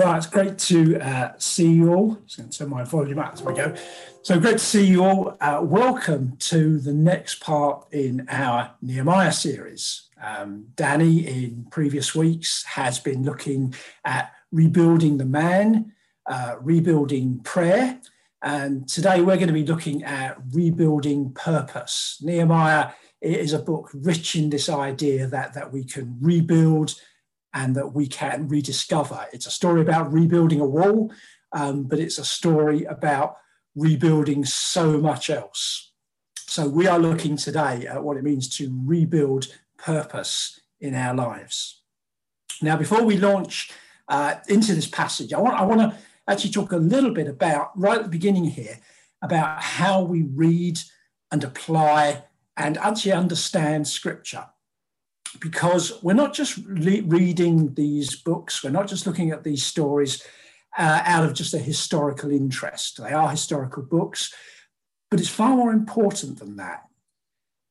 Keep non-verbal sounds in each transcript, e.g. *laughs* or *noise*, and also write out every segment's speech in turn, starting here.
Well, it's great to uh, see you all. Just going to turn my volume up as we go. So great to see you all. Uh, welcome to the next part in our Nehemiah series. Um, Danny, in previous weeks, has been looking at rebuilding the man, uh, rebuilding prayer, and today we're going to be looking at rebuilding purpose. Nehemiah is a book rich in this idea that, that we can rebuild and that we can rediscover. It's a story about rebuilding a wall, um, but it's a story about rebuilding so much else. So we are looking today at what it means to rebuild purpose in our lives. Now, before we launch uh, into this passage, I want, I want to actually talk a little bit about, right at the beginning here, about how we read and apply and actually understand scripture because we're not just re- reading these books, we're not just looking at these stories uh, out of just a historical interest. They are historical books, but it's far more important than that.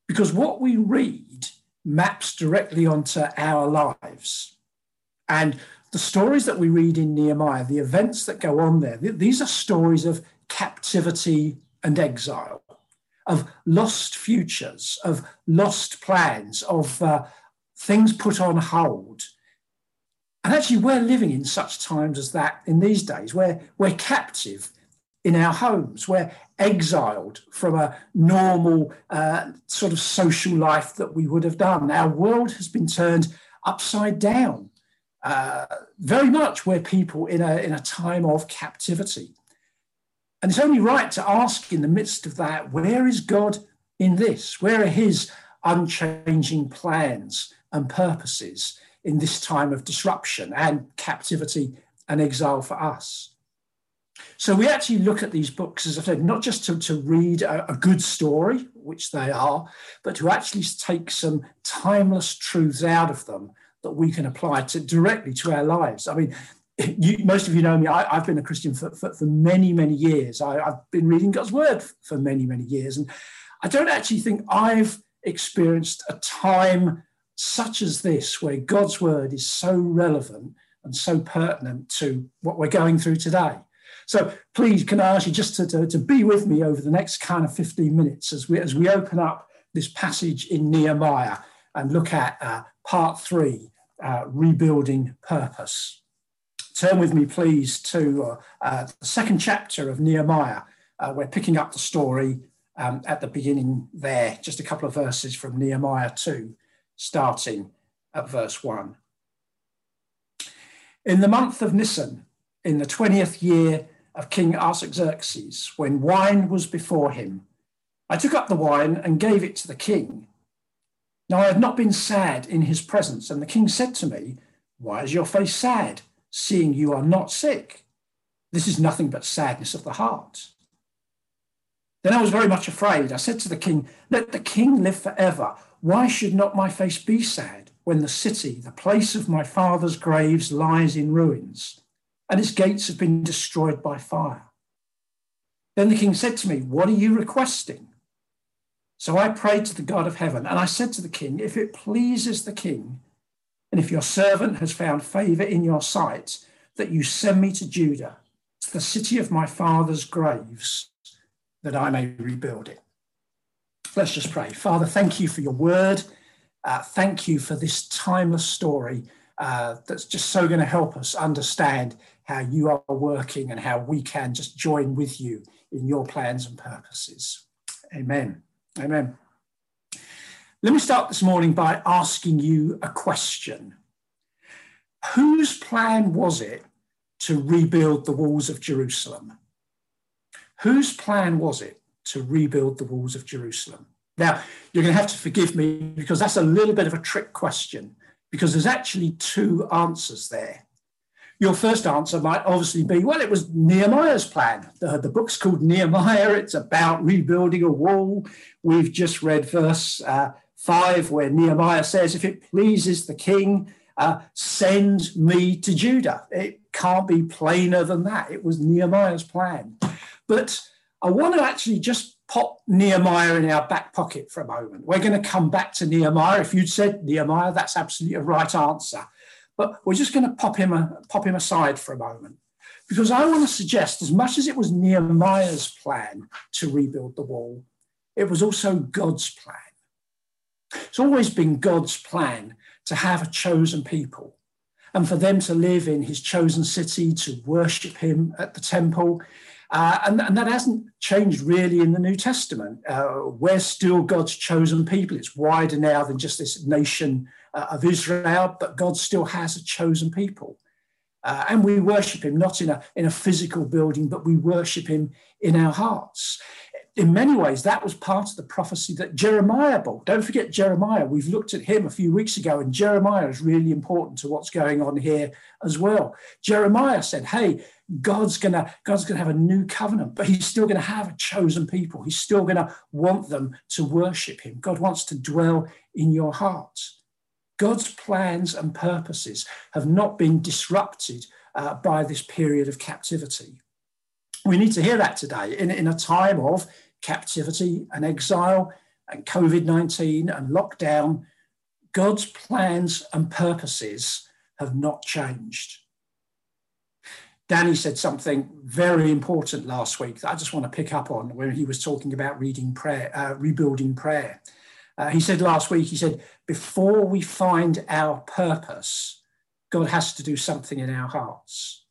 Because what we read maps directly onto our lives. And the stories that we read in Nehemiah, the events that go on there, these are stories of captivity and exile, of lost futures, of lost plans, of uh, things put on hold. And actually, we're living in such times as that in these days, where we're captive in our homes, we're exiled from a normal uh, sort of social life that we would have done. Our world has been turned upside down, uh, very much we're people in a, in a time of captivity. And it's only right to ask in the midst of that, where is God in this? Where are his unchanging plans? And purposes in this time of disruption and captivity and exile for us. So we actually look at these books, as I said, not just to, to read a, a good story, which they are, but to actually take some timeless truths out of them that we can apply to directly to our lives. I mean, *laughs* you, most of you know me, I, have been a Christian for, for, for many, many years. I, I've been reading God's word for many, many years. And I don't actually think I've experienced a time such as this, where God's word is so relevant and so pertinent to what we're going through today. So please, can I ask you just to, to, to, be with me over the next kind of 15 minutes as we, as we open up this passage in Nehemiah and look at uh, part three, uh, rebuilding purpose. Turn with me, please, to uh, uh the second chapter of Nehemiah. Uh, we're picking up the story um, at the beginning there, just a couple of verses from Nehemiah 2 starting at verse 1. In the month of Nisan, in the 20th year of King Artaxerxes, when wine was before him, I took up the wine and gave it to the king. Now I had not been sad in his presence, and the king said to me, Why is your face sad, seeing you are not sick? This is nothing but sadness of the heart. Then I was very much afraid. I said to the king, Let the king live forever. Why should not my face be sad when the city, the place of my father's graves, lies in ruins and its gates have been destroyed by fire? Then the king said to me, What are you requesting? So I prayed to the God of heaven, and I said to the king, If it pleases the king, and if your servant has found favor in your sight, that you send me to Judah, to the city of my father's graves, that I may rebuild it. Let's just pray. Father, thank you for your word. Uh, thank you for this timeless story uh, that's just so going to help us understand how you are working and how we can just join with you in your plans and purposes. Amen. Amen. Let me start this morning by asking you a question. Whose plan was it to rebuild the walls of Jerusalem? Whose plan was it to rebuild the walls of Jerusalem? Now, you're going to have to forgive me because that's a little bit of a trick question because there's actually two answers there. Your first answer might obviously be, well, it was Nehemiah's plan. The, the book's called Nehemiah. It's about rebuilding a wall. We've just read verse uh, five, where Nehemiah says, if it pleases the king, uh, send me to Judah. It can't be plainer than that. It was Nehemiah's plan. But I want to actually just pop Nehemiah in our back pocket for a moment. We're going to come back to Nehemiah. If you'd said Nehemiah, that's absolutely a right answer. but we're just going to pop him, pop him aside for a moment. Because I want to suggest, as much as it was Nehemiah's plan to rebuild the wall, it was also God's plan. It's always been God's plan to have a chosen people and for them to live in his chosen city, to worship him at the temple. Uh, and, and, that hasn't changed really in the New Testament. Uh, we're still God's chosen people. It's wider now than just this nation uh, of Israel, but God still has a chosen people. Uh, and we worship him not in a, in a physical building, but we worship him in our hearts in many ways, that was part of the prophecy that Jeremiah brought. Don't forget Jeremiah. We've looked at him a few weeks ago, and Jeremiah is really important to what's going on here as well. Jeremiah said, Hey, God's gonna God's gonna have a new covenant, but he's still gonna have a chosen people. He's still gonna want them to worship him. God wants to dwell in your heart. God's plans and purposes have not been disrupted uh, by this period of captivity. We need to hear that today in, in a time of captivity and exile and COVID 19 and lockdown. God's plans and purposes have not changed. Danny said something very important last week that I just want to pick up on when he was talking about reading prayer, uh, rebuilding prayer. Uh, he said last week, he said, before we find our purpose, God has to do something in our hearts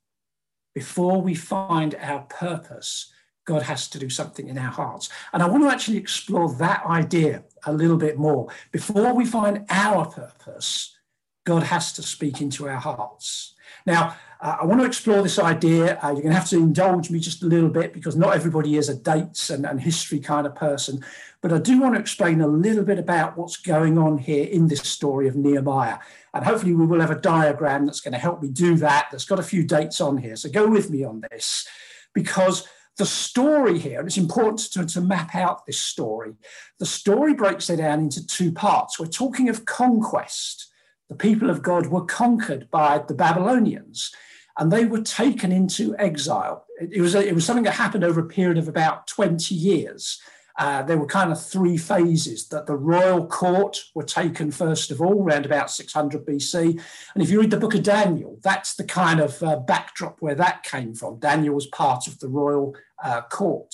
before we find our purpose, God has to do something in our hearts. And I want to actually explore that idea a little bit more. Before we find our purpose, God has to speak into our hearts. Now, uh, I want to explore this idea. Uh, you're going to have to indulge me just a little bit because not everybody is a dates and, and history kind of person. But I do want to explain a little bit about what's going on here in this story of Nehemiah. And hopefully, we will have a diagram that's going to help me do that. That's got a few dates on here. So go with me on this because the story here, and it's important to, to map out this story, the story breaks it down into two parts. We're talking of conquest. The people of God were conquered by the Babylonians and they were taken into exile. It, it was, a, it was something that happened over a period of about 20 years. Uh, there were kind of three phases that the royal court were taken first of all, around about 600 BC. And if you read the book of Daniel, that's the kind of uh, backdrop where that came from. Daniel was part of the royal uh, court.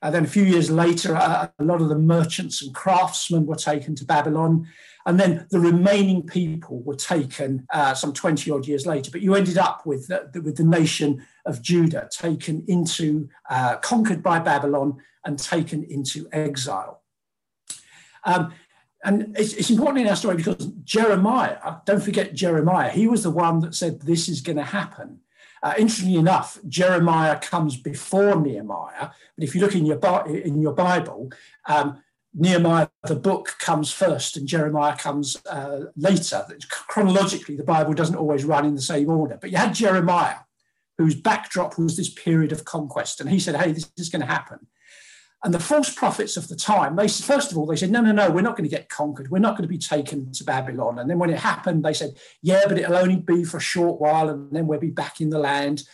And then a few years later, a lot of the merchants and craftsmen were taken to Babylon. And then the remaining people were taken uh, some 20 odd years later. But you ended up with, with the nation of Judah taken into, uh, conquered by Babylon and taken into exile. Um, and it's, it's, important in our story because Jeremiah, don't forget Jeremiah, he was the one that said this is going to happen. Uh, interestingly enough, Jeremiah comes before Nehemiah, but if you look in your, in your Bible, um, Nehemiah, the book, comes first and Jeremiah comes uh, later. Chronologically, the Bible doesn't always run in the same order, but you had Jeremiah, whose backdrop was this period of conquest. And he said, Hey, this is going to happen. And the false prophets of the time, they first of all, they said, no, no, no, we're not going to get conquered. We're not going to be taken to Babylon. And then when it happened, they said, yeah, but it'll only be for a short while and then we'll be back in the land.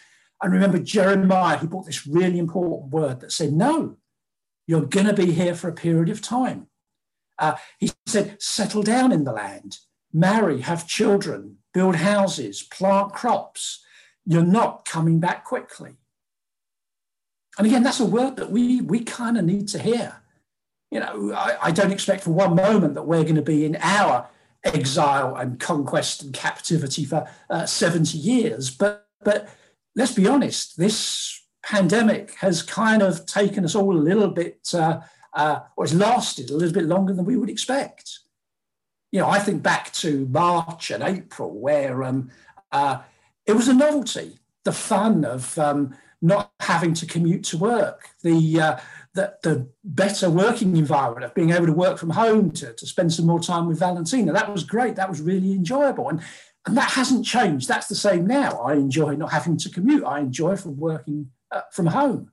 And remember, Jeremiah, he brought this really important word that said, no, you're going to be here for a period of time. Uh, he said, settle down in the land, marry, have children, build houses, plant crops. You're not coming back quickly. And again, that's a word that we, we kind of need to hear. You know, I, I don't expect for one moment that we're going to be in our exile and conquest and captivity for uh, 70 years. But, but let's be honest, this pandemic has kind of taken us all a little bit, uh, uh, or it's lasted a little bit longer than we would expect. You know, I think back to March and April where um, uh, it was a novelty, the fun of um, not having to commute to work, the, uh, the, the, better working environment of being able to work from home to, to spend some more time with Valentina. That was great. That was really enjoyable. And, and that hasn't changed. That's the same now. I enjoy not having to commute. I enjoy from working uh, from home.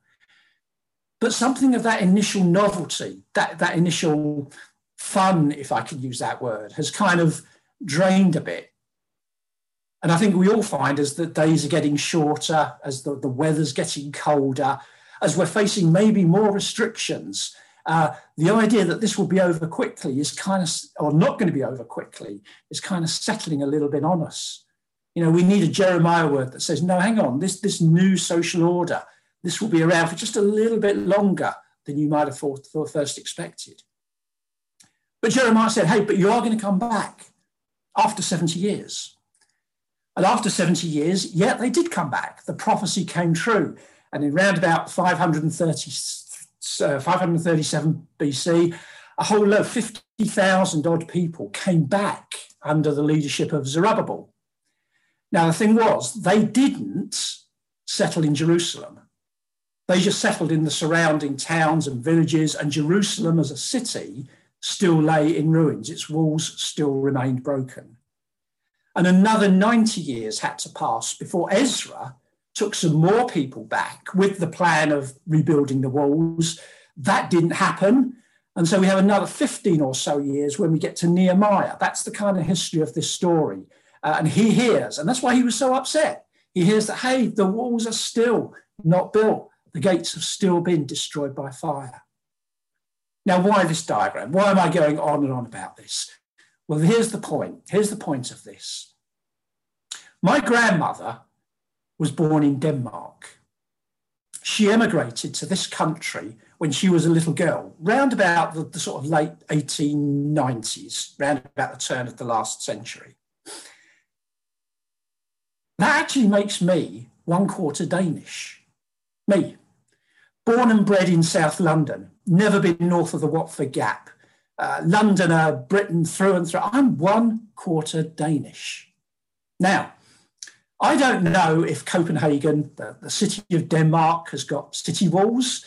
But something of that initial novelty, that, that initial fun, if I could use that word, has kind of drained a bit. And I think we all find as the days are getting shorter, as the, the weather's getting colder, as we're facing maybe more restrictions, uh, the idea that this will be over quickly is kind of, or not going to be over quickly, is kind of settling a little bit on us. You know, we need a Jeremiah word that says, no, hang on, this, this new social order, this will be around for just a little bit longer than you might have thought, first expected. But Jeremiah said, hey, but you are going to come back after 70 years. And after 70 years, yeah, they did come back. The prophecy came true. And in round about 530, uh, 537 BC, a whole lot, of 50,000 odd people came back under the leadership of Zerubbabel. Now, the thing was, they didn't settle in Jerusalem. They just settled in the surrounding towns and villages, and Jerusalem as a city still lay in ruins. Its walls still remained broken. And another 90 years had to pass before Ezra took some more people back with the plan of rebuilding the walls. That didn't happen. And so we have another 15 or so years when we get to Nehemiah. That's the kind of history of this story. Uh, and he hears, and that's why he was so upset. He hears that, hey, the walls are still not built, the gates have still been destroyed by fire. Now, why this diagram? Why am I going on and on about this? Well, here's the point. Here's the point of this. My grandmother was born in Denmark. She emigrated to this country when she was a little girl, round about the, the sort of late 1890s, round about the turn of the last century. That actually makes me one quarter Danish. Me, born and bred in South London, never been north of the Watford Gap, uh, Londoner, Briton through and through. I'm one quarter Danish. Now, I don't know if Copenhagen, the, the city of Denmark, has got city walls.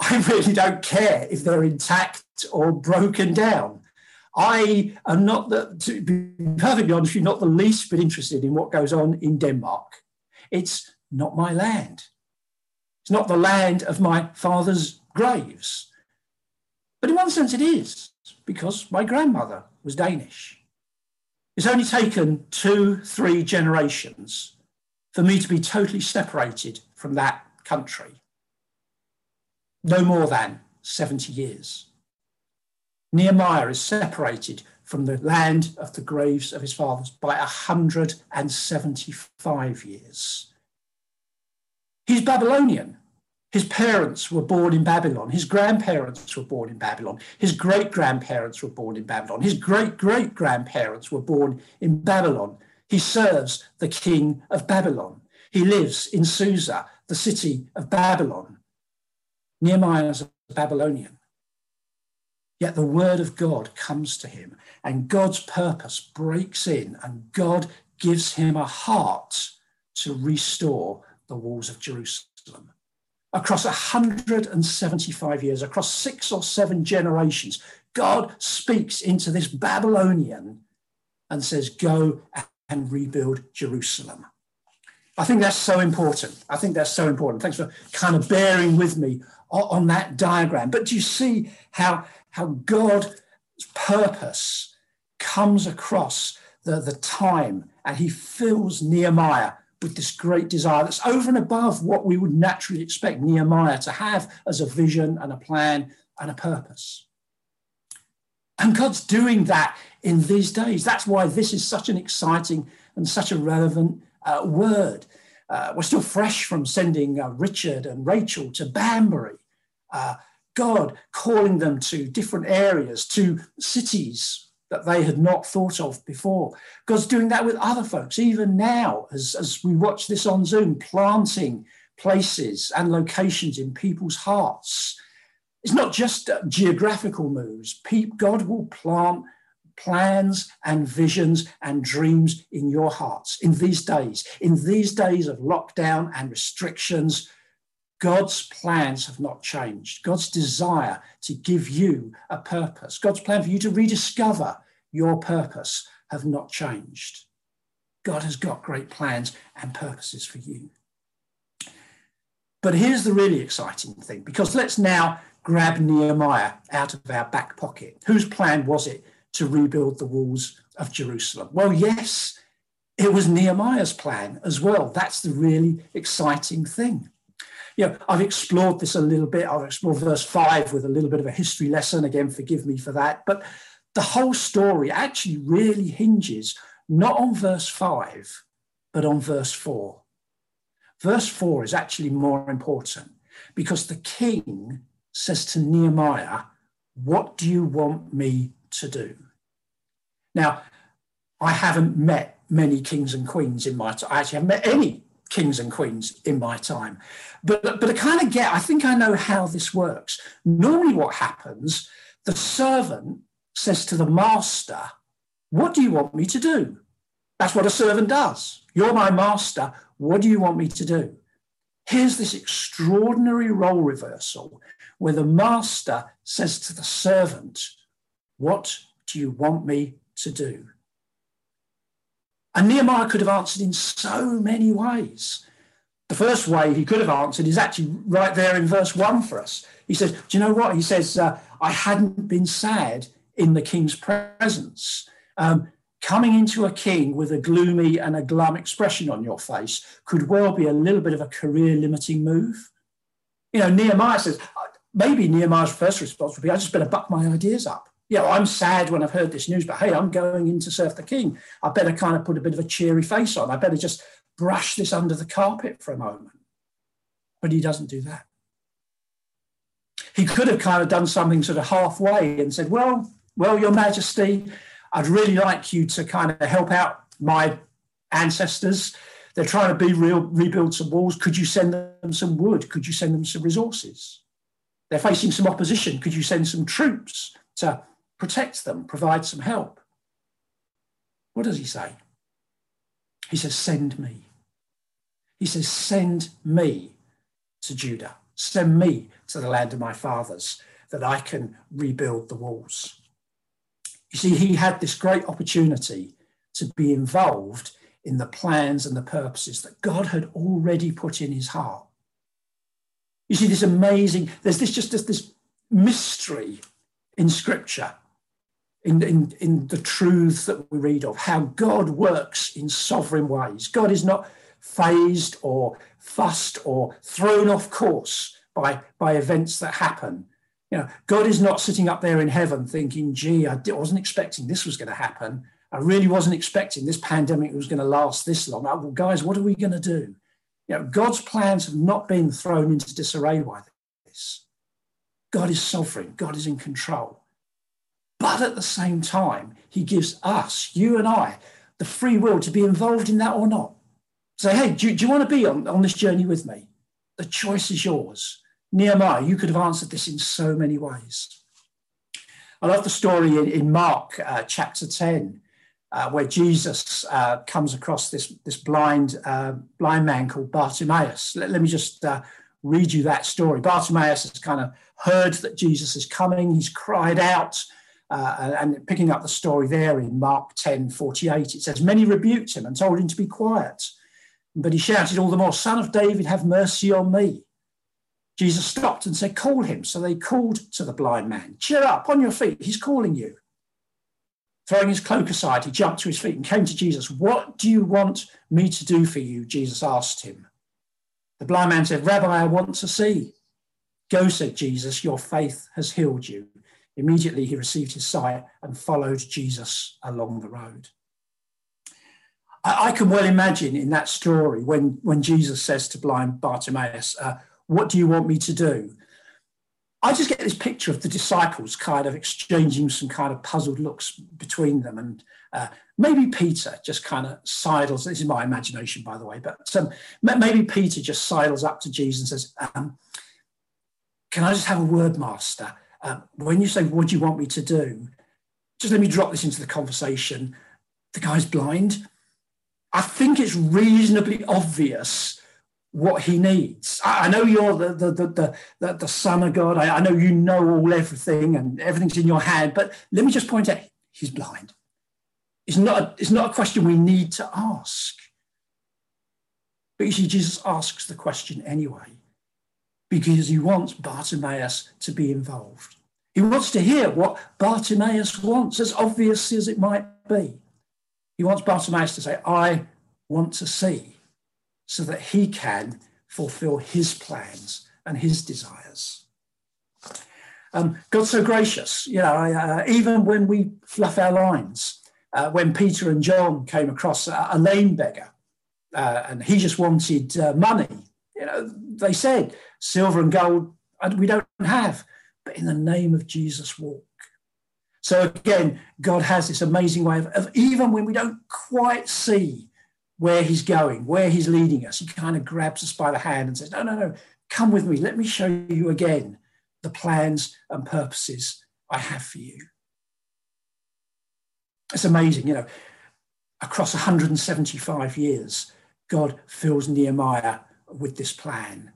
I really don't care if they're intact or broken down. I am not, the, to be perfectly honest, you're not the least bit interested in what goes on in Denmark. It's not my land. It's not the land of my father's graves. But in one sense, it is, because my grandmother was Danish. It's only taken two, three generations for me to be totally separated from that country. No more than 70 years. Nehemiah is separated from the land of the graves of his fathers by 175 years. He's Babylonian. His parents were born in Babylon. His grandparents were born in Babylon. His great grandparents were born in Babylon. His great great grandparents were born in Babylon. He serves the king of Babylon. He lives in Susa, the city of Babylon. Nehemiah is a Babylonian. Yet the word of God comes to him, and God's purpose breaks in, and God gives him a heart to restore the walls of Jerusalem across 175 years, across six or seven generations, God speaks into this Babylonian and says, Go and rebuild Jerusalem. I think that's so important. I think that's so important. Thanks for kind of bearing with me on, that diagram. But do you see how, how God's purpose comes across the, the time and he fills Nehemiah with this great desire that's over and above what we would naturally expect Nehemiah to have as a vision and a plan and a purpose. And God's doing that in these days. That's why this is such an exciting and such a relevant uh, word. Uh, we're still fresh from sending uh, Richard and Rachel to Banbury. God calling them to different areas, to cities that they had not thought of before. God's doing that with other folks, even now, as, as we watch this on Zoom, planting places and locations in people's hearts. It's not just uh, geographical moves. God will plant plans and visions and dreams in your hearts in these days. In these days of lockdown and restrictions, God's plans have not changed. God's desire to give you a purpose, God's plan for you to rediscover your purpose have not changed. God has got great plans and purposes for you. But here's the really exciting thing because let's now grab Nehemiah out of our back pocket. Whose plan was it to rebuild the walls of Jerusalem? Well, yes, it was Nehemiah's plan as well. That's the really exciting thing you know, I've explored this a little bit. I've explored verse five with a little bit of a history lesson. Again, forgive me for that. But the whole story actually really hinges not on verse five, but on verse 4. Verse 4 is actually more important because the king says to Nehemiah, What do you want me to do? Now, I haven't met many kings and queens in my time. I actually haven't met any kings and queens in my time. But, but I kind of get, I think I know how this works. Normally, what happens, the servant says to the master, What do you want me to do? That's what a servant does. You're my master. What do you want me to do? Here's this extraordinary role reversal where the master says to the servant, What do you want me to do? And Nehemiah could have answered in so many ways. The first way he could have answered is actually right there in verse one for us. He says, Do you know what? He says, uh, I hadn't been sad in the king's presence. Um, coming into a king with a gloomy and a glum expression on your face could well be a little bit of a career limiting move. You know, Nehemiah says, uh, maybe Nehemiah's first response would be, I just better buck my ideas up. You know, I'm sad when I've heard this news, but hey, I'm going in to serve the king. I better kind of put a bit of a cheery face on. I better just brush this under the carpet for a moment. But he doesn't do that. He could have kind of done something sort of halfway and said, Well, well, Your Majesty, I'd really like you to kind of help out my ancestors. They're trying to be real, rebuild some walls. Could you send them some wood? Could you send them some resources? They're facing some opposition. Could you send some troops to protect them, provide some help? What does he say? He says, Send me. He says, Send me to Judah. Send me to the land of my fathers that I can rebuild the walls. You see, he had this great opportunity to be involved in the plans and the purposes that God had already put in his heart. You see, this amazing, there's this just this, this mystery in scripture, in, in, in the truths that we read of, how God works in sovereign ways. God is not fazed or fussed or thrown off course by, by events that happen. You know, God is not sitting up there in heaven thinking, gee, I wasn't expecting this was going to happen. I really wasn't expecting this pandemic was going to last this long. Uh, well, guys, what are we going to do? You know, God's plans have not been thrown into disarray by this. God is sovereign, God is in control. But at the same time, He gives us, you and I, the free will to be involved in that or not. Say, hey, do, do you want to be on, on this journey with me? The choice is yours. Nehemiah, you could have answered this in so many ways. I love the story in, in Mark uh, chapter 10, uh, where Jesus uh, comes across this, this blind, uh, blind man called Bartimaeus. Let, let me just uh, read you that story. Bartimaeus has kind of heard that Jesus is coming. He's cried out, uh, and picking up the story there in Mark 10 48, it says, Many rebuked him and told him to be quiet. But he shouted all the more, Son of David, have mercy on me. Jesus stopped and said, Call him. So they called to the blind man, Cheer up, on your feet, he's calling you. Throwing his cloak aside, he jumped to his feet and came to Jesus. What do you want me to do for you? Jesus asked him. The blind man said, Rabbi, I want to see. Go, said Jesus, your faith has healed you. Immediately he received his sight and followed Jesus along the road. I, I can well imagine in that story when, when Jesus says to blind Bartimaeus, uh, What do you want me to do? I just get this picture of the disciples kind of exchanging some kind of puzzled looks between them. And uh, maybe Peter just kind of sidles, this is my imagination, by the way, but um, maybe Peter just sidles up to Jesus and says, um, Can I just have a word, Master? Uh, when you say, What do you want me to do? Just let me drop this into the conversation. The guy's blind. I think it's reasonably obvious what he needs. I, I know you're the, the, the, the, the son of God. I, I know you know all everything and everything's in your hand, but let me just point out he's blind. It's not, a, it's not a question we need to ask. But you see, Jesus asks the question anyway, because he wants Bartimaeus to be involved. He wants to hear what Bartimaeus wants, as obvious as it might be. He wants Bartimaeus to say, I want to see, so that he can fulfill his plans and his desires. Um, God's so gracious, you know, uh, even when we fluff our lines, uh, when Peter and John came across a, a lame beggar, uh, and he just wanted uh, money. You know, they said, silver and gold uh, we don't have, but in the name of Jesus, walk. So again, God has this amazing way of, of even when we don't quite see where he's going, where he's leading us, he kind of grabs us by the hand and says, No, no, no, come with me. Let me show you again the plans and purposes I have for you. It's amazing, you know, across 175 years, God fills Nehemiah with this plan.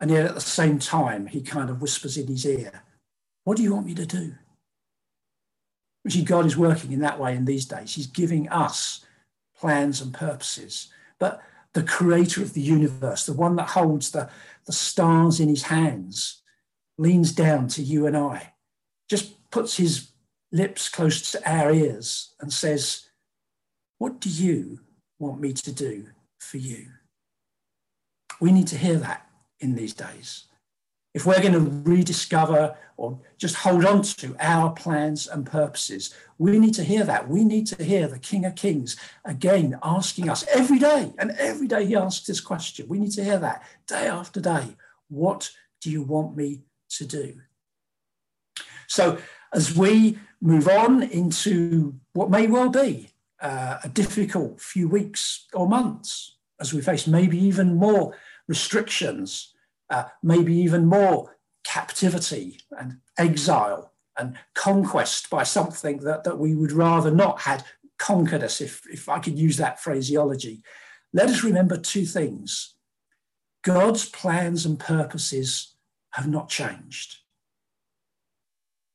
And yet at the same time, he kind of whispers in his ear, What do you want me to do? See, God is working in that way in these days. He's giving us plans and purposes. But the creator of the universe, the one that holds the, the stars in his hands, leans down to you and I, just puts his lips close to our ears and says, What do you want me to do for you? We need to hear that in these days. If we're going to rediscover or just hold on to our plans and purposes, we need to hear that. We need to hear the King of Kings again asking us every day, and every day he asks this question. We need to hear that day after day. What do you want me to do? So, as we move on into what may well be uh, a difficult few weeks or months, as we face maybe even more restrictions, uh, maybe even more captivity and exile and conquest by something that, that we would rather not had conquered us, if, if I could use that phraseology. Let us remember two things God's plans and purposes have not changed.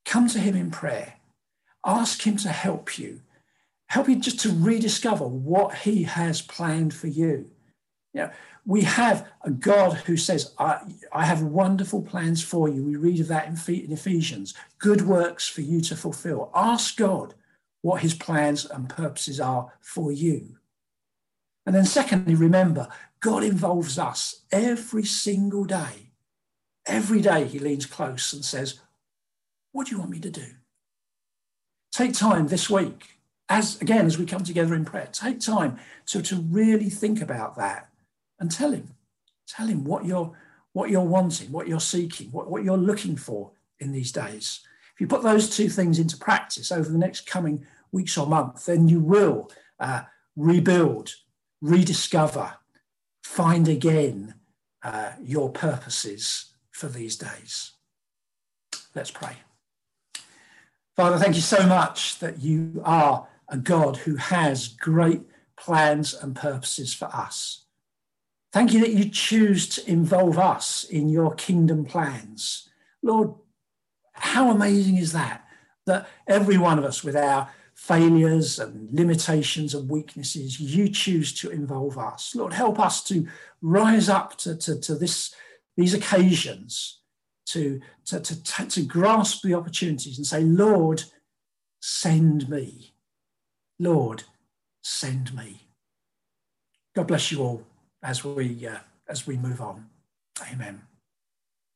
Come to Him in prayer, ask Him to help you, help you just to rediscover what He has planned for you. You know, we have a God who says, I, I, have wonderful plans for you. We read of that in, Ephesians. Good works for you to fulfill. Ask God what his plans and purposes are for you. And then, secondly, remember, God involves us every single day. Every day he leans close and says, What do you want me to do? Take time this week, as again, as we come together in prayer, take time to, to really think about that and tell him. Tell him what you're what you're wanting, what you're seeking, what, what you're looking for in these days. If you put those two things into practice over the next coming weeks or month, then you will uh, rebuild, rediscover, find again uh, your purposes for these days. Let's pray. Father, thank you so much that you are a God who has great plans and purposes for us. Thank you that you choose to involve us in your kingdom plans. Lord, how amazing is that? That every one of us, with our failures and limitations and weaknesses, you choose to involve us. Lord, help us to rise up to, to, to this, these occasions, to, to, to, to grasp the opportunities and say, Lord, send me. Lord, send me. God bless you all as we uh, as we move on. Amen.